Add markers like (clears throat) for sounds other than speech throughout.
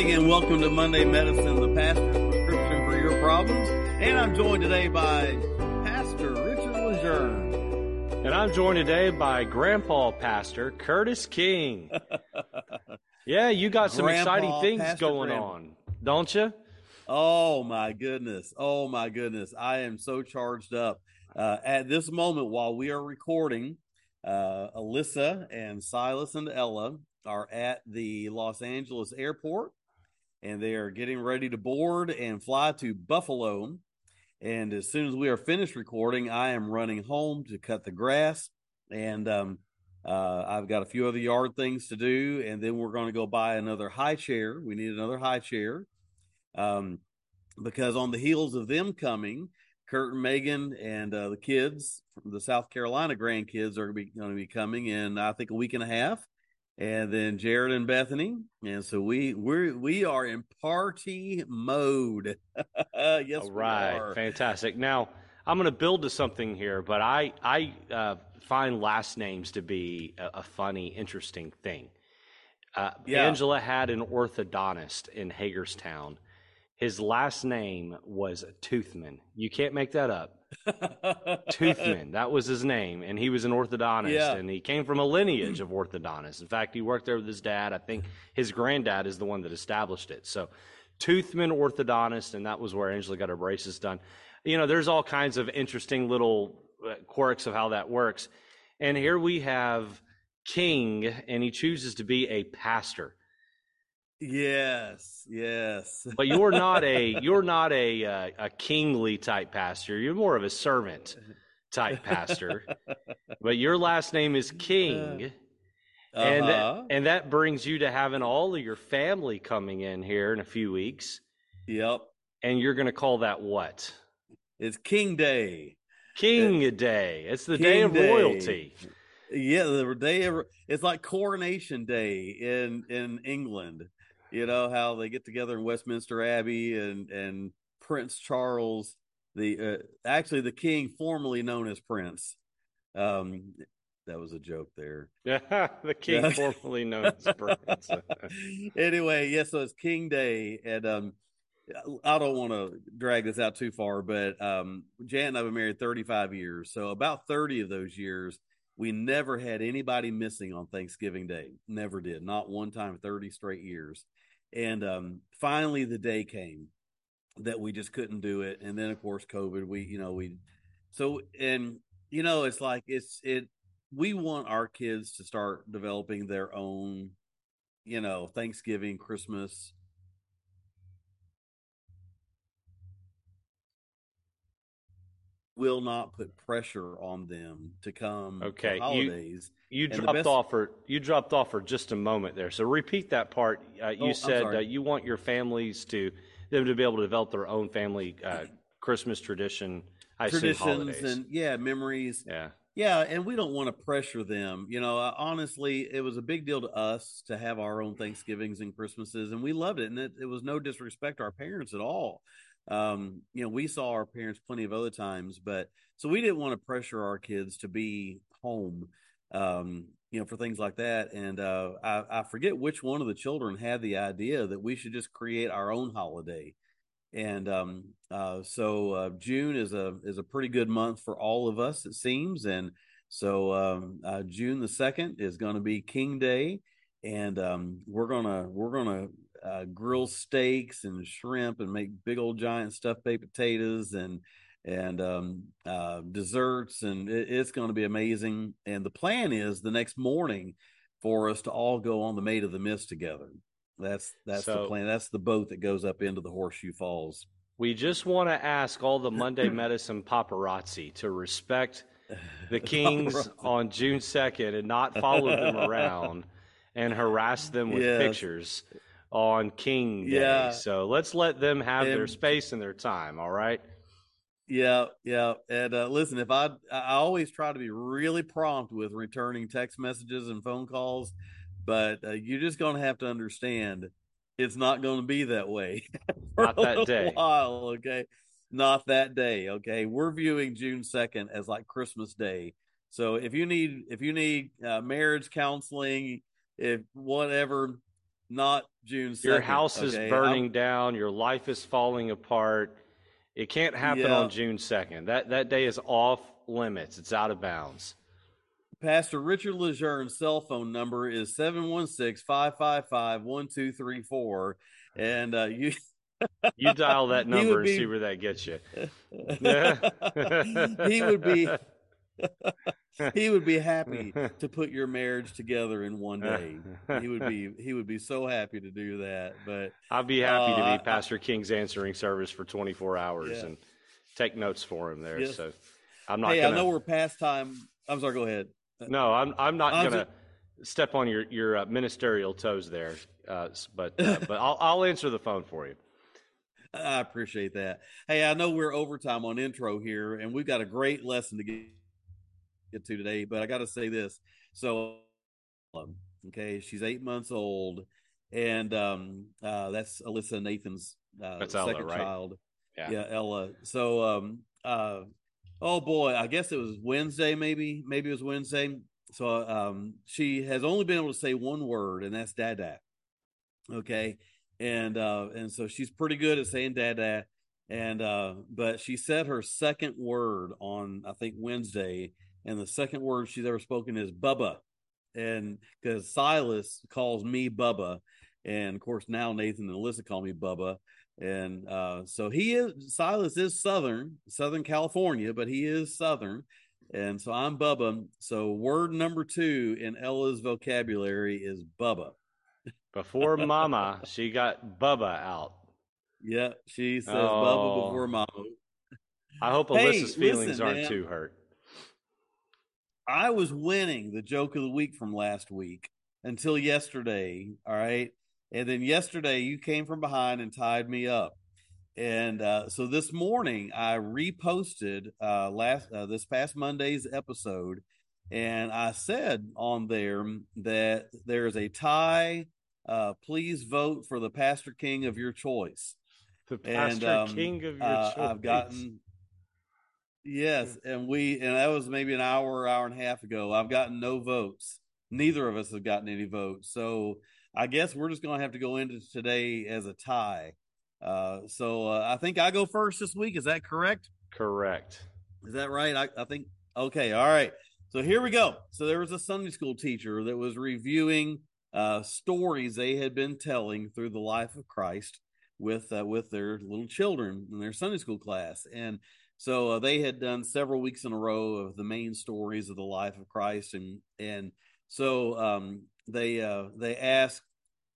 morning and welcome to Monday Medicine, the pastor's prescription for your problems. And I'm joined today by Pastor Richard Lejeune. And I'm joined today by Grandpa Pastor Curtis King. (laughs) yeah, you got some Grandpa, exciting things Pastor going Grandpa. on, don't you? Oh my goodness. Oh my goodness. I am so charged up. Uh, at this moment, while we are recording, uh, Alyssa and Silas and Ella are at the Los Angeles airport and they are getting ready to board and fly to Buffalo. And as soon as we are finished recording, I am running home to cut the grass. And um, uh, I've got a few other yard things to do. And then we're going to go buy another high chair. We need another high chair um, because on the heels of them coming, Kurt and Megan and uh, the kids, from the South Carolina grandkids, are going to be coming in I think a week and a half, and then Jared and Bethany, and so we we we are in party mode. (laughs) yes, All right, fantastic. Now I'm going to build to something here, but I I uh, find last names to be a, a funny, interesting thing. Uh, Yeah. Angela had an orthodontist in Hagerstown. His last name was Toothman. You can't make that up. Toothman, that was his name, and he was an orthodontist, Yeah. and he came from a lineage of orthodontists. In fact, he worked there with his dad. I think his granddad is the one that established it. So, Toothman orthodontist, and that was where Angela got her braces done. You know, there's all kinds of interesting little uh, quirks of how that works. And here we have King, and he chooses to be a pastor. Yes, yes. But you're not a (laughs) you're not a uh, a kingly type pastor. You're more of a servant type pastor. but your last name is King, and Uh-huh. and that brings you to having all of your family coming in here in a few weeks. yep, And you're going to call that what? it's King Day. King Day. It's the day of Day. royalty. Yeah, the day of it's like coronation day in in England. You know how they get together in Westminster Abbey and and Prince Charles, the uh, actually the king formerly known as Prince. Um, that was a joke there. Yeah, (laughs) the king Yeah. formerly known as Prince. (laughs) anyway, yes, so it's King Day, and um, I don't want to drag this out too far, but um, Jan and I have been married 35 years, so about 30 of those years, we never had anybody missing on Thanksgiving Day. Never did, not one time, 30 straight years. And um, finally, the day came that we just couldn't do it, and then of course, COVID. We, you know, we so and you know, it's like it's it. We want our kids to start developing their own you know, Thanksgiving, Christmas. Will not put pressure on them to come Okay, you- holidays. You And dropped best- off for you dropped off for just a moment there. So repeat that part. Uh, you Oh, said uh, you want your families to them to be able to develop their own family uh, Christmas tradition. I traditions and yeah, memories. yeah. Yeah, and we don't want to pressure them. You know, uh, honestly, it was a big deal to us to have our own Thanksgivings and Christmases, and we loved it. And it, it was no disrespect to our parents at all. Um, you know, we saw our parents plenty of other times, but so we didn't want to pressure our kids to be home, um, you know, for things like that. And uh, I, I forget which one of the children had the idea that we should just create our own holiday and um, uh, so uh, June is a is a pretty good month for all of us, it seems. And so um, uh, June the second is going to be King Day, and um, we're gonna we're gonna uh, grill steaks and shrimp and make big old giant stuffed baked potatoes and and um, uh, desserts, and it, it's going to be amazing. And the plan is the next morning for us to all go on the Maid of the Mist together. That's that's the plan. That's the boat that goes up into the Horseshoe Falls. We just want to ask all the Monday (clears throat) Medicine paparazzi to respect the (laughs) Kings on June 2nd and not follow them (laughs) around and harass them with Yes. pictures on King Day. Yeah. So let's let them have their space and their time, all right? Yeah, yeah. And uh, listen, if I I always try to be really prompt with returning text messages and phone calls, but uh, you're just going to have to understand it's not going to be that way (laughs) for Not that day. while. Okay, not that day. Okay, we're viewing June second as like Christmas Day. So if you need if you need uh, marriage counseling, if whatever, not June 2nd. Your house is okay? burning I'm- down. Your life is falling apart. It can't happen Yeah. on June 2nd. That, that day is off limits. It's out of bounds. Pastor Richard Lejeune's cell phone number is 716-555-1234. And uh, you You dial that (laughs) number and see where that gets you. (laughs) (laughs) he would be he would be happy (laughs) to put your marriage together in one day. He would be (laughs) he would be so happy to do that. But I'd be happy to Uh, I- be Pastor King's answering service for 24 hours Yeah. and take notes for him there. Yes. So I'm not hey, gonna. I know we're past time. I'm sorry, go ahead. No, I'm I'm not I'm gonna step on your your uh, ministerial toes there. Uh, but uh, but I'll (laughs) I'll answer the phone for you. I appreciate that. Hey, I know we're overtime on intro here, and we've got a great lesson to get, get to today. But I got to say this. So, um, okay, she's eight months old, and um, uh, that's Alyssa Nathan's uh, That's Ella, second right? child. Yeah. yeah, Ella. So, um, uh, oh boy, I guess it was Wednesday, maybe, maybe it was Wednesday. So, um, she has only been able to say one word, and that's "dad, Okay, and uh, and so she's pretty good at saying "dad, And uh, but she said her second word on I think Wednesday, and the second word she's ever spoken is "bubba," and because Silas calls me Bubba, and of course now Nathan and Alyssa call me Bubba, and uh, so he is Silas is Southern, Southern California, but he is Southern, and so I'm Bubba. So word number two in Ella's vocabulary is Bubba. Before Mama, she got Bubba out. Yeah, she says Oh. Bubba before Mama. I hope Hey, Alyssa's feelings listen, aren't man. too hurt. I was winning the joke of the week from last week until yesterday. All right. And then yesterday you came from behind and tied me up. And uh, so this morning I reposted uh, last uh, this past Monday's episode, and I said on there that there is a tie. Uh, please vote for the Pastor King of your choice. The And, Pastor um, King of your Uh, choice. I've gotten yes, and we and that was maybe an hour, hour and a half ago. I've gotten no votes. Neither of us have gotten any votes. So I guess we're just going to have to go into today as a tie. Uh, so uh, I think I go first this week. Is that correct? correct. Is that right? I, I think okay. All right. So here we go. So there was a Sunday school teacher that was reviewing uh, stories they had been telling through the life of Christ with uh, with their little children in their Sunday school class, and so uh, they had done several weeks in a row of the main stories of the life of Christ, and and so um, they uh, they asked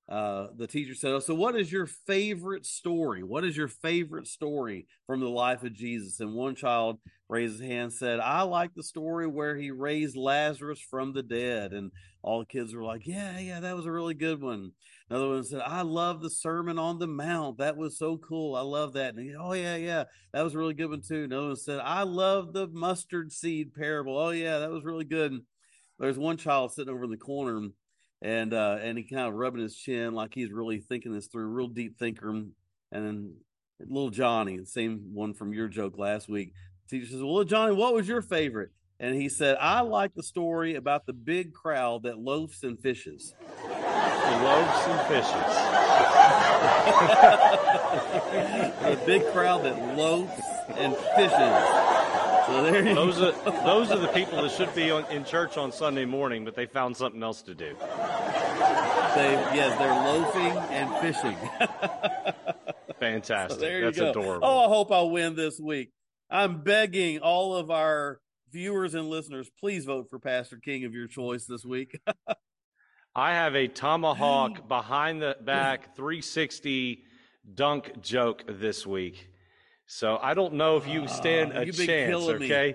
uh, the teacher said, oh, "So, what is your favorite story? What is your favorite story from the life of Jesus?" And one child raised his hand, and said, "I like the story where he raised Lazarus from the dead." And all the kids were like, "Yeah, yeah, that was a really good one." Another one said, "I love the Sermon on the Mount. That was so cool. I love that." And he, "Oh yeah, yeah, that was a really good one too." Another one said, "I love the mustard seed parable. Oh yeah, that was really good." There's one child sitting over in the corner and uh and he kind of rubbing his chin like he's really thinking this through real deep thinker and then little johnny same one from your joke last week teacher says well johnny what was your favorite and he said i like the story about the big crowd that loafs and fishes Loaves and fishes. (laughs) a big crowd that loafs and fishes so there you Those go. are those are the people that should be on, in church on Sunday morning, but they found something else to do. they yes they're loafing and fishing (laughs) Fantastic. there you That's go. adorable. Oh, I hope I win this week. I'm begging all of our viewers and listeners, please vote for Pastor King of your choice this week. (laughs) I have a tomahawk behind the back (laughs) 360 dunk joke this week. So I don't know if you stand Ah, a chance, okay?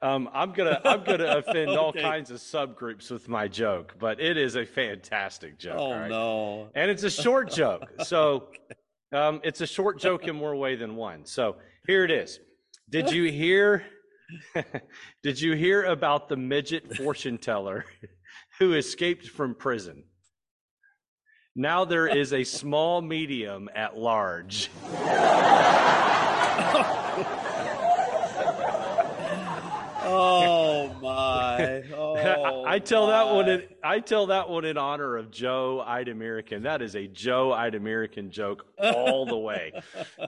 Um, I'm gonna I'm gonna offend (laughs) all kinds of subgroups with my joke, but it is a fantastic joke. oh right? no. and it's a short joke. (laughs) So um, it's a short joke in more way than one. So here it is. Did you hear? did you hear about the midget fortune teller who escaped from prison? Now there is a small medium at large. (laughs) Oh my. Oh (laughs) Oh, I tell that one. In, I tell that one in honor of Joe Idamerican. That is a Joe Idamerican joke all the way.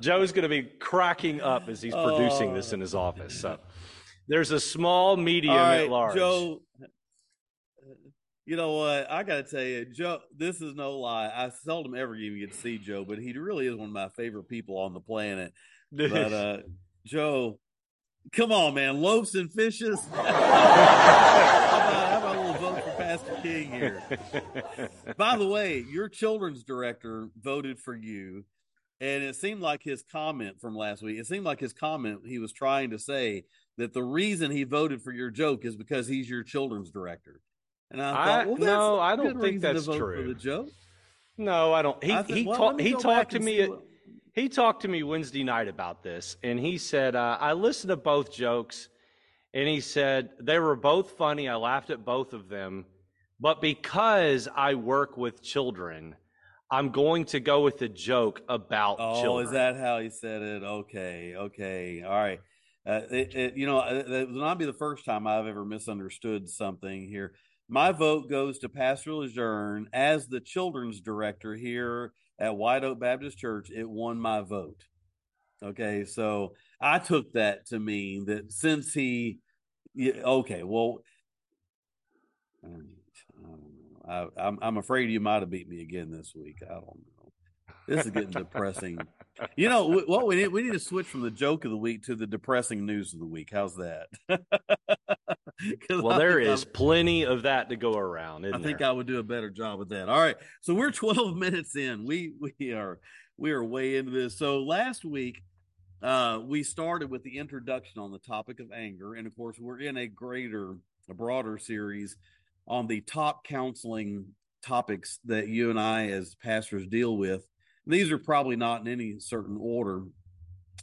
Joe's going to be cracking up as he's producing oh. this in his office. So there's a small, medium, All at large. Joe. You know what? I got to tell you, Joe. This is no lie. I seldom ever even get to see Joe, but he really is one of my favorite people on the planet. But uh, Joe, come on, man, loaves and fishes. (laughs) how, about, how about a little vote for Pastor King here? (laughs) By the way, your children's director voted for you, and it seemed like his comment from last week. It seemed like his comment he was trying to say that the reason he voted for your joke is because he's your children's director. And I I- thought, well, no, I don't think that's true. For the joke, no, I don't. He I think- he well, talked. He talked to me. what- He talked to me Wednesday night about this, and he said, uh, I listened to both jokes, and he said they were both funny. I laughed at both of them, but because I work with children, I'm going to go with the joke about Oh, children. is that how he said it? Okay, okay, all right. Uh, it, it, you know, it, it will not be the first time I've ever misunderstood something here. My vote goes to Pastor Lejeune as the children's director here at White Oak Baptist Church. It won my vote. Okay, so I took that to mean that since he, okay, well, I. I, I'm I'm afraid you might have beat me again this week. I don't know. This is getting depressing. You know wh- what we need? We need to switch from the joke of the week to the depressing news of the week. How's that? (laughs) (laughs) well, there plenty of that to go around. I think there? I would do a better job with that. All right, so we're (laughs) 12 minutes in. We we are we are way into this. So last week, uh, we started with the introduction on the topic of anger, and of course, we're in a greater, a broader series on the top counseling topics that you and I, as pastors, deal with. These are probably not in any certain order,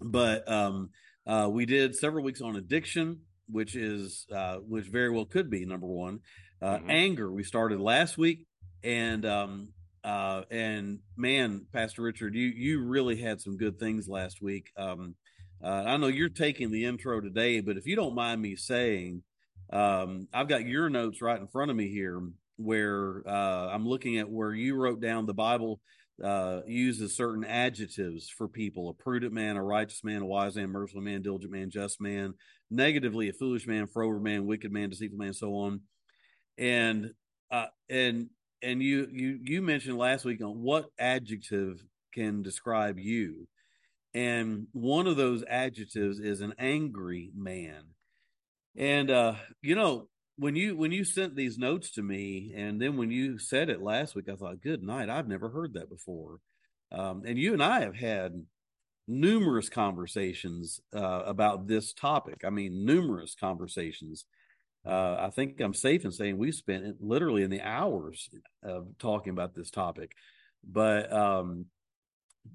but um, uh, we did several weeks on addiction, which is uh, which very well could be number one. Uh, Mhm. Anger. We started last week, and um, uh, and man, Pastor Richard, you you really had some good things last week. Um, uh, I know you're taking the intro today, but if you don't mind me saying, um, I've got your notes right in front of me here, where uh, I'm looking at where you wrote down the Bible uh, uses certain adjectives for people: a prudent man, a righteous man, a wise man, merciful man, diligent man, just man. Negatively, a foolish man, froward man, wicked man, deceitful man, so on. And uh, and and you you you mentioned last week on what adjective can describe you, and one of those adjectives is an angry man. And uh, you know, when you when you sent these notes to me, and then when you said it last week, I thought, "Good night." I've never heard that before. Um, and you and I have had numerous conversations uh, about this topic. I mean, numerous conversations. Uh, I think I'm safe in saying we spent literally in the hours of talking about this topic. But um,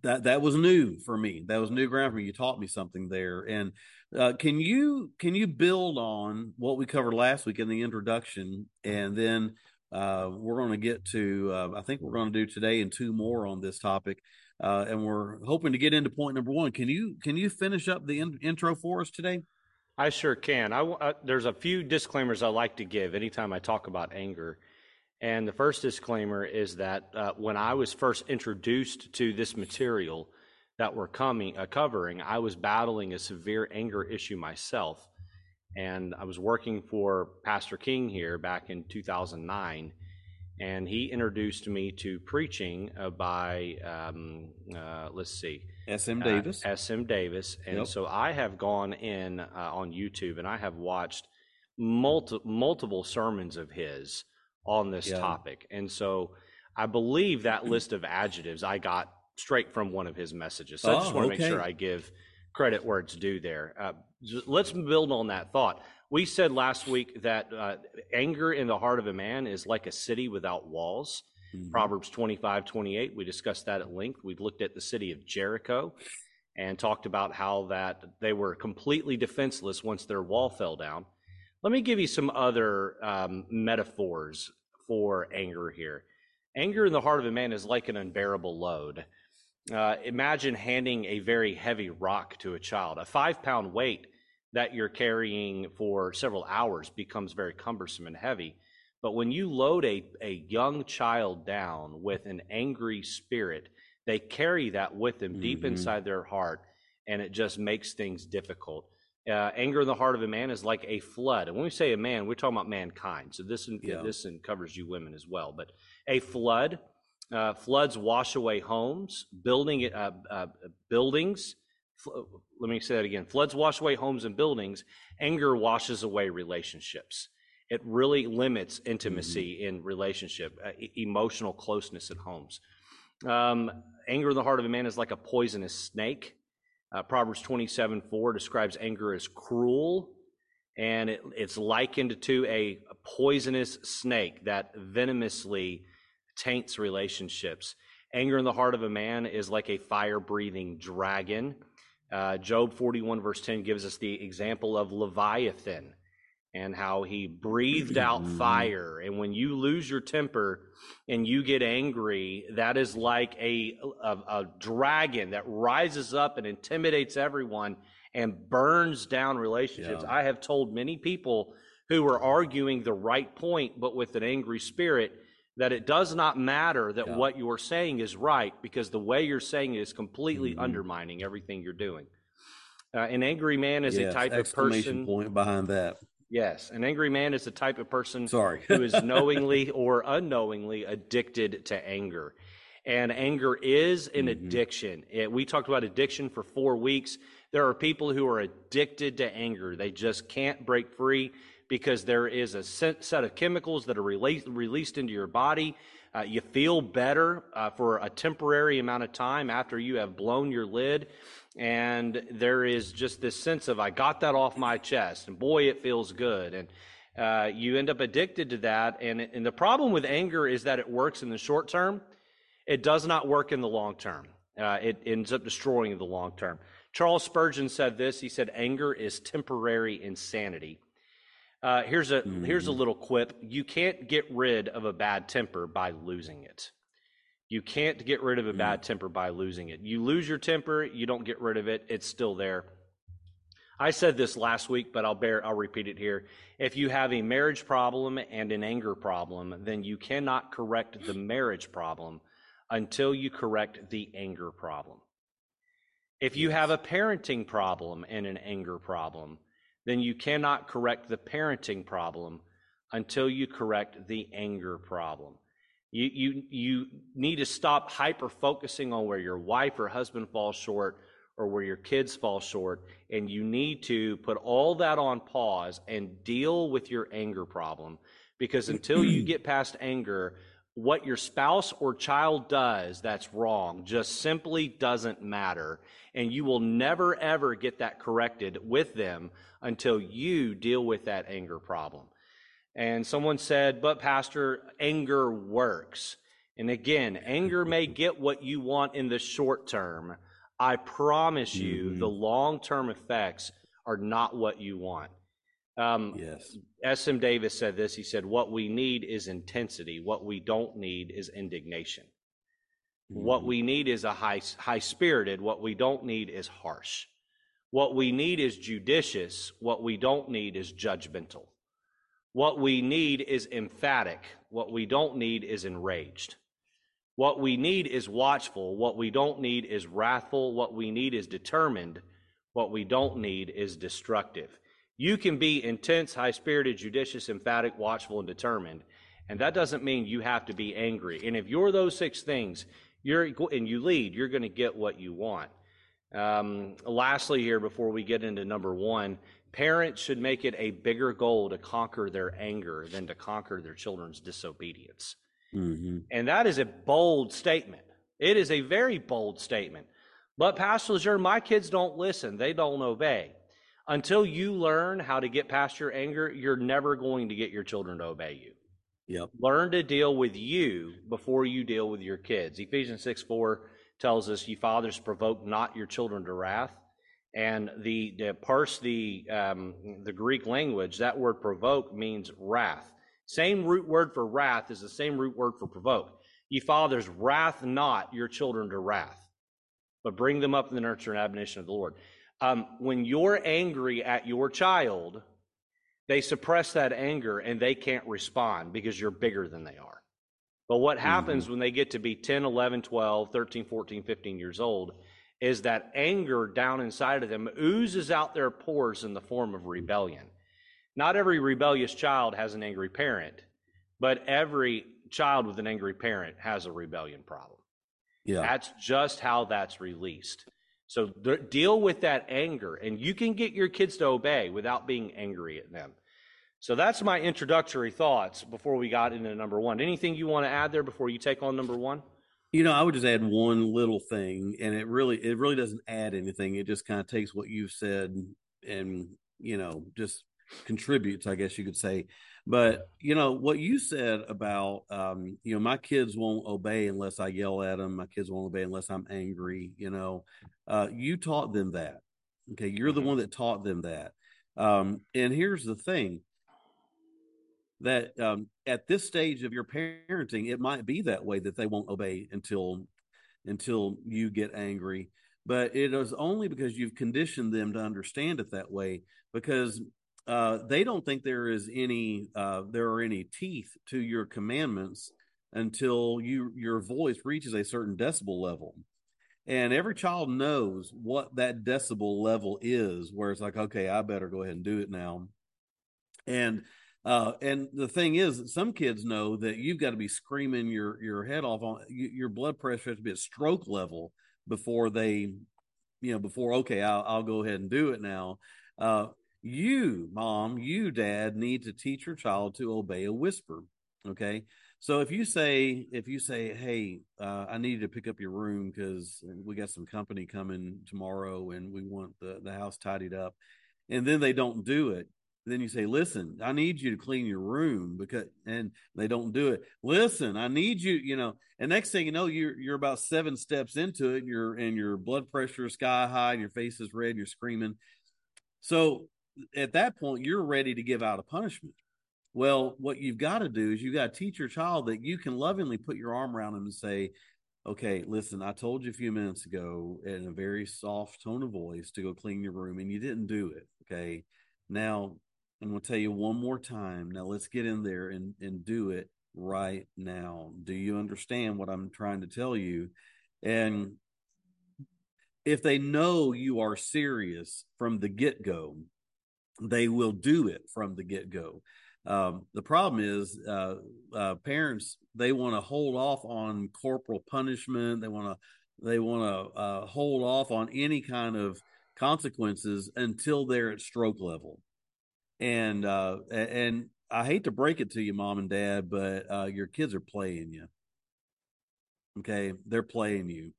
that that was new for me. That was new ground for me. You taught me something there. And uh, can you can you build on what we covered last week in the introduction, and then uh, we're going to get to uh, I think we're going to do today and two more on this topic, uh, and we're hoping to get into point number one. Can you can you finish up the in- intro for us today? I sure can. I, uh, there's a few disclaimers I like to give anytime I talk about anger. And the first disclaimer is that uh, when I was first introduced to this material that we're coming uh, covering, I was battling a severe anger issue myself, and I was working for Pastor King here back in 2009, and he introduced me to preaching uh, by um, uh, let's see, S.M. uh, Davis. S.M. Davis. And Yep. so I have gone in uh, on YouTube and I have watched multi- multiple sermons of his on this Yeah. topic. And so I believe that list of adjectives I got straight from one of his messages. So I just Oh, want to make sure I give credit where it's due there. Uh, let's build on that thought. We said last week that uh, anger in the heart of a man is like a city without walls. Mhm. Proverbs 25, 28. We discussed that at length. We've looked at the city of Jericho and talked about how that they were completely defenseless once their wall fell down. Let me give you some other um, metaphors for anger here. Anger in the heart of a man is like an unbearable load. Uh, imagine handing a very heavy rock to a child. A five pound weight that you're carrying for several hours becomes very cumbersome and heavy. But when you load a, a young child down with an angry spirit, they carry that with them mm-hmm. deep inside their heart, and it just makes things difficult. Uh, anger in the heart of a man is like a flood. And when we say a man, we're talking about mankind. So this yeah. this covers you women as well. But a flood, uh, floods wash away homes, building uh, uh buildings. let me say that again. Floods wash away homes and buildings. Anger washes away relationships. It really limits intimacy mm-hmm. in relationship, uh, emotional closeness at homes. Um, anger in the heart of a man is like a poisonous snake. Uh, Proverbs 27 4 describes anger as cruel, and it, it's likened to a, poisonous snake that venomously taints relationships. Anger in the heart of a man is like a fire breathing dragon. Uh, Job 41, verse 10, gives us the example of Leviathan and how he breathed out mm-hmm. fire. And when you lose your temper and you get angry, that is like a, a, a, dragon that rises up and intimidates everyone and burns down relationships. Yeah. I have told many people who are arguing the right point, but with an angry spirit, that it does not matter that yeah. what you're saying is right because the way you're saying it is completely mm-hmm. undermining everything you're doing. Uh, an angry man is yes, a type of person. Point behind that. Yes, an angry man is the type of person Sorry. who is (laughs) knowingly or unknowingly addicted to anger. And anger is an mm-hmm. addiction. It, we talked about addiction for four weeks. There are people who are addicted to anger. They just can't break free because there is a set of chemicals that are released, released into your body. Uh, you feel better uh, for a temporary amount of time after you have blown your lid and there is just this sense of I got that off my chest, and boy, it feels good, and uh, you end up addicted to that. And, and the problem with anger is that it works in the short term, it does not work in the long term. Uh, it ends up destroying the long term. Charles Spurgeon said this. He said, "Anger is temporary insanity." Uh, here's a mm. here's a little quip. You can't get rid of a bad temper by losing it. You can't get rid of a bad mm. temper by losing it. You lose your temper, you don't get rid of it, it's still there. I said this last week, but I'll bear I'll repeat it here. If you have a marriage problem and an anger problem, then you cannot correct the (laughs) marriage problem until you correct the anger problem. If you have a parenting problem and an anger problem, then you cannot correct the parenting problem until you correct the anger problem. You, you, you need to stop hyper focusing on where your wife or husband falls short or where your kids fall short. And you need to put all that on pause and deal with your anger problem. Because until you get past anger, what your spouse or child does that's wrong just simply doesn't matter. And you will never, ever get that corrected with them until you deal with that anger problem. And someone said, but Pastor, anger works. And again, anger may get what you want in the short term. I promise you, mm-hmm. the long term effects are not what you want. Um, yes. S.M. Davis said this. He said, What we need is intensity. What we don't need is indignation. Mm-hmm. What we need is a high, high spirited. What we don't need is harsh. What we need is judicious. What we don't need is judgmental. What we need is emphatic. What we don't need is enraged. What we need is watchful. What we don't need is wrathful. What we need is determined. What we don't need is destructive. You can be intense, high spirited, judicious, emphatic, watchful, and determined. And that doesn't mean you have to be angry. And if you're those six things, you're and you lead, you're going to get what you want. Um, lastly, here before we get into number one, Parents should make it a bigger goal to conquer their anger than to conquer their children's disobedience. Mm-hmm. And that is a bold statement. It is a very bold statement. But, Pastor Lejeune, my kids don't listen, they don't obey. Until you learn how to get past your anger, you're never going to get your children to obey you. Yep. Learn to deal with you before you deal with your kids. Ephesians 6 4 tells us, You fathers provoke not your children to wrath, and the, the parse the um, the Greek language, that word provoke means wrath. Same root word for wrath is the same root word for provoke. Ye fathers, wrath not your children to wrath, but bring them up in the nurture and admonition of the Lord. Um, when you're angry at your child, they suppress that anger and they can't respond because you're bigger than they are. But what happens mm-hmm. when they get to be 10, 11, 12, 13, 14, 15 years old is that anger down inside of them oozes out their pores in the form of rebellion. Not every rebellious child has an angry parent, but every child with an angry parent has a rebellion problem. Yeah. That's just how that's released. So th- deal with that anger, and you can get your kids to obey without being angry at them. So that's my introductory thoughts before we got into number one. Anything you want to add there before you take on number one? You know, I would just add one little thing, and it really it really doesn't add anything. It just kind of takes what you've said and you know just contributes, I guess you could say. But you know what you said about um, you know my kids won't obey unless I yell at them. My kids won't obey unless I'm angry. You know, uh, you taught them that. Okay, you're the mm-hmm. one that taught them that. Um, and here's the thing: that um, at this stage of your parenting, it might be that way that they won't obey until until you get angry. But it is only because you've conditioned them to understand it that way. Because uh, they don't think there is any uh, there are any teeth to your commandments until you your voice reaches a certain decibel level. And every child knows what that decibel level is, where it's like, okay, I better go ahead and do it now. And uh, and the thing is, some kids know that you've got to be screaming your your head off on your blood pressure has to be at stroke level before they, you know, before okay, I'll, I'll go ahead and do it now. Uh, you, mom, you, dad, need to teach your child to obey a whisper. Okay, so if you say if you say, "Hey, uh, I need you to pick up your room because we got some company coming tomorrow and we want the the house tidied up," and then they don't do it, then you say, listen, I need you to clean your room because, and they don't do it. Listen, I need you, you know, and next thing you know, you're, you're about seven steps into it and your, and your blood pressure is sky high and your face is red and you're screaming. So at that point, you're ready to give out a punishment. Well, what you've got to do is you got to teach your child that you can lovingly put your arm around them and say, okay, listen, I told you a few minutes ago in a very soft tone of voice to go clean your room and you didn't do it. Okay. Now Going to tell you one more time. Now let's get in there and, and do it right now. Do you understand what I'm trying to tell you? And if they know you are serious from the get go, they will do it from the get go. Um, the problem is, uh, uh, parents they want to hold off on corporal punishment. They want to they want to uh, hold off on any kind of consequences until they're at stroke level and uh, and I hate to break it to you, mom and dad, but uh, your kids are playing you. Okay, they're playing you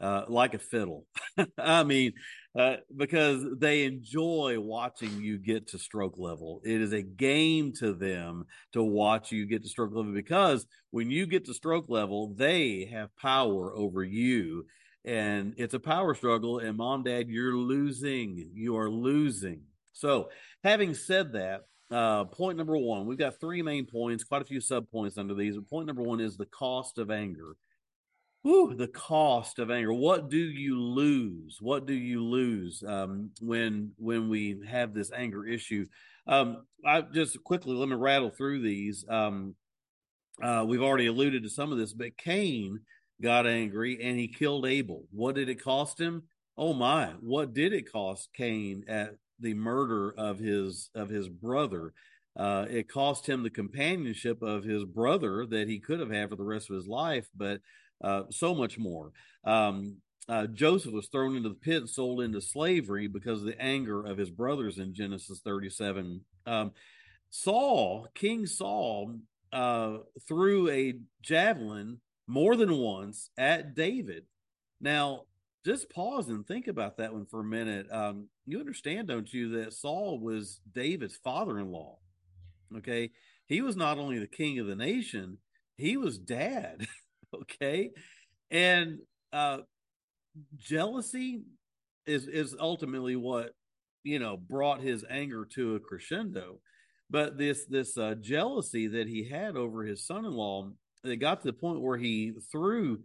uh, like a fiddle. (laughs) I mean, uh, because they enjoy watching you get to stroke level. It is a game to them to watch you get to stroke level because when you get to stroke level, they have power over you. And it's a power struggle. And mom, dad, you're losing. You are losing. So, having said that, uh, point number one, we've got three main points, quite a few sub points under these. But point number one is the cost of anger. Whew, the cost of anger. What do you lose? What do you lose um, when when we have this anger issue? Um, I just quickly let me rattle through these. Um, uh, we've already alluded to some of this, but Cain got angry and he killed Abel. What did it cost him? Oh my! What did it cost Cain at the murder of his of his brother. Uh, it cost him the companionship of his brother that he could have had for the rest of his life, but uh, so much more. Um, uh, Joseph was thrown into the pit and sold into slavery because of the anger of his brothers in Genesis 37. Um, Saul, King Saul, uh, threw a javelin more than once at David. Now, just pause and think about that one for a minute. Um, you understand, don't you, that Saul was David's father in law? Okay. He was not only the king of the nation, he was dad. (laughs) okay. And uh, jealousy is, is ultimately what, you know, brought his anger to a crescendo. But this, this uh, jealousy that he had over his son in law, it got to the point where he threw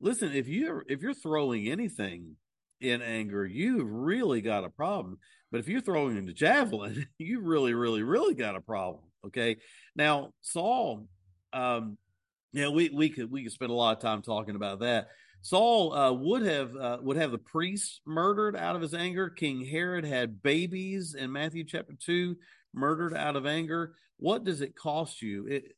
listen, if you if you're throwing anything in anger, you've really got a problem. But if you're throwing the javelin, (laughs) you really, really, really got a problem. Okay. Now, Saul, um, yeah, we, we could we could spend a lot of time talking about that. Saul uh, would have uh, would have the priests murdered out of his anger. King Herod had babies in Matthew chapter two murdered out of anger. What does it cost you? It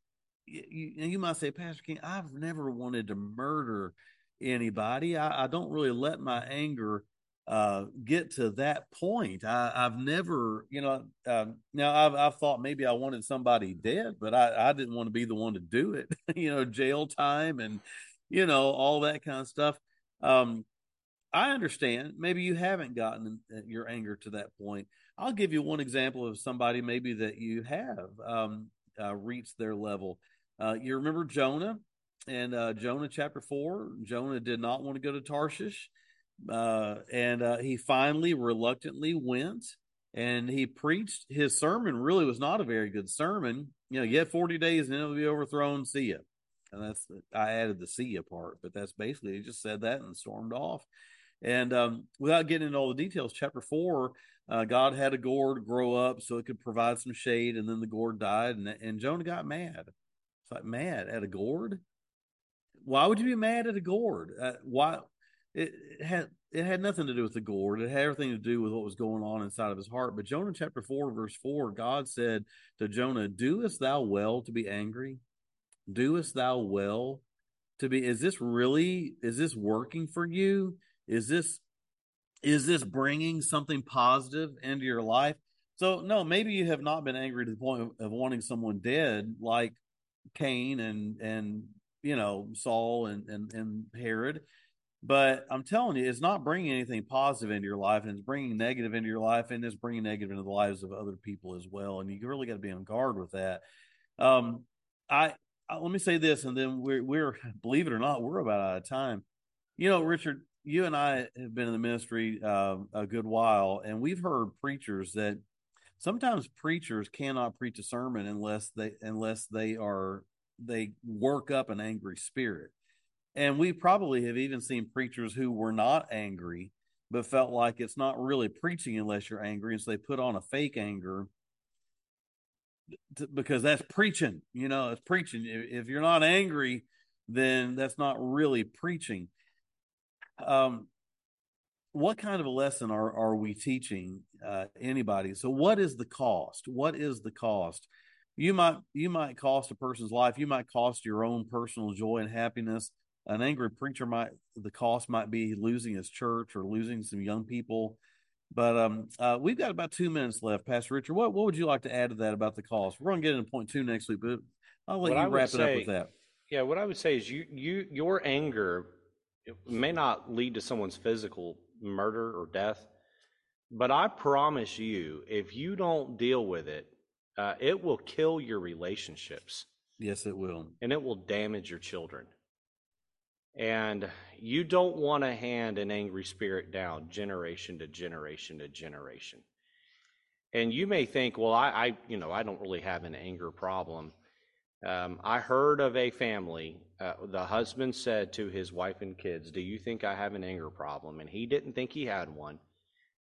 you, you might say, Pastor King, I've never wanted to murder anybody. I, I don't really let my anger uh, get to that point. I, have never, you know, um, now I've, I've thought maybe I wanted somebody dead, but I, I didn't want to be the one to do it. (laughs) you know, jail time and you know all that kind of stuff. Um, I understand. Maybe you haven't gotten your anger to that point. I'll give you one example of somebody maybe that you have um, uh, reached their level. Uh, you remember Jonah and uh, Jonah chapter four. Jonah did not want to go to Tarshish, uh, and uh, he finally reluctantly went. And he preached. His sermon really was not a very good sermon. You know, yet forty days and it'll be overthrown. See ya. And that's I added the see ya part, but that's basically he just said that and stormed off. And um, without getting into all the details, chapter four, uh, God had a gourd grow up so it could provide some shade, and then the gourd died, and and Jonah got mad. It's like mad at a gourd. Why would you be mad at a gourd? Uh, why? It, it, had it had nothing to do with the gourd. It had everything to do with what was going on inside of his heart. But Jonah chapter four verse four, God said to Jonah, "Doest thou well to be angry? Doest thou well to be? Is this really? Is this working for you? Is this is this bringing something positive into your life? So no, maybe you have not been angry to the point of wanting someone dead, like Cain and and you know Saul and and, and Herod. But I'm telling you, it's not bringing anything positive into your life, and it's bringing negative into your life, and it's bringing negative into the lives of other people as well. And you really got to be on guard with that. Um, I, I let me say this, and then we're we're believe it or not, we're about out of time. You know, Richard, you and I have been in the ministry uh, a good while, and we've heard preachers that sometimes preachers cannot preach a sermon unless they unless they are they work up an angry spirit. And we probably have even seen preachers who were not angry, but felt like it's not really preaching unless you're angry, and so they put on a fake anger to, because that's preaching. You know, it's preaching. If you're not angry, then that's not really preaching um, what kind of a lesson are, are we teaching uh, anybody? So, what is the cost? What is the cost? You might you might cost a person's life. You might cost your own personal joy and happiness. An angry preacher might the cost might be losing his church or losing some young people. But um, uh, we've got about two minutes left, Pastor Richard. What what would you like to add to that about the cost? We're going to get into point two next week, but I'll let what you wrap it say, up with that. Yeah, what I would say is you you your anger it may not lead to someone's physical murder or death, but I promise you, if you don't deal with it, uh, it will kill your relationships. Yes, it will. And it will damage your children. And you don't want to hand an angry spirit down generation to generation to generation. And you may think, well, I, I you know, I don't really have an anger problem. Um, I heard of a family. Uh, the husband said to his wife and kids, Do you think I have an anger problem? And he didn't think he had one.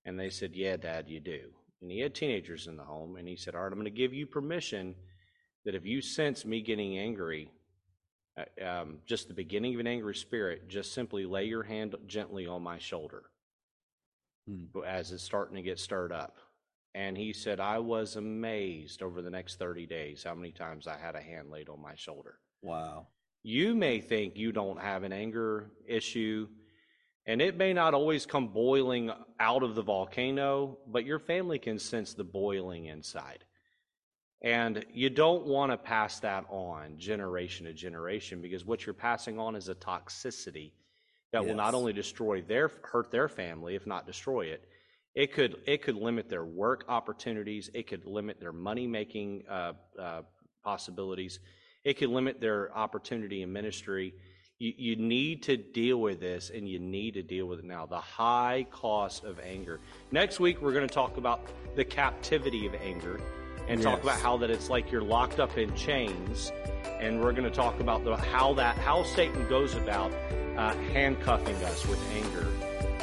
And they said, Yeah, Dad, you do. And he had teenagers in the home. And he said, All right, I'm going to give you permission that if you sense me getting angry, uh, um, just the beginning of an angry spirit, just simply lay your hand gently on my shoulder hmm. as it's starting to get stirred up. And he said, I was amazed over the next 30 days how many times I had a hand laid on my shoulder. Wow. You may think you don't have an anger issue, and it may not always come boiling out of the volcano, but your family can sense the boiling inside. And you don't want to pass that on generation to generation because what you're passing on is a toxicity that yes. will not only destroy their hurt their family, if not destroy it, it could it could limit their work opportunities. It could limit their money making uh, uh, possibilities. It could limit their opportunity in ministry you, you need to deal with this and you need to deal with it now. The high cost of anger. Next week we're going to talk about the captivity of anger and yes. talk about how that it's like you're locked up in chains. And we're going to talk about the, how that how satan goes about uh, handcuffing us with anger.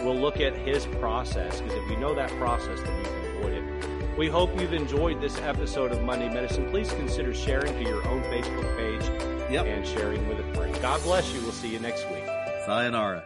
We'll look at his process because if you know that process then you can avoid it. We hope you've enjoyed this episode of monday medicine. Please consider sharing to your own facebook page yep. and sharing with a friend. God bless you. We'll see you next week. Sayonara.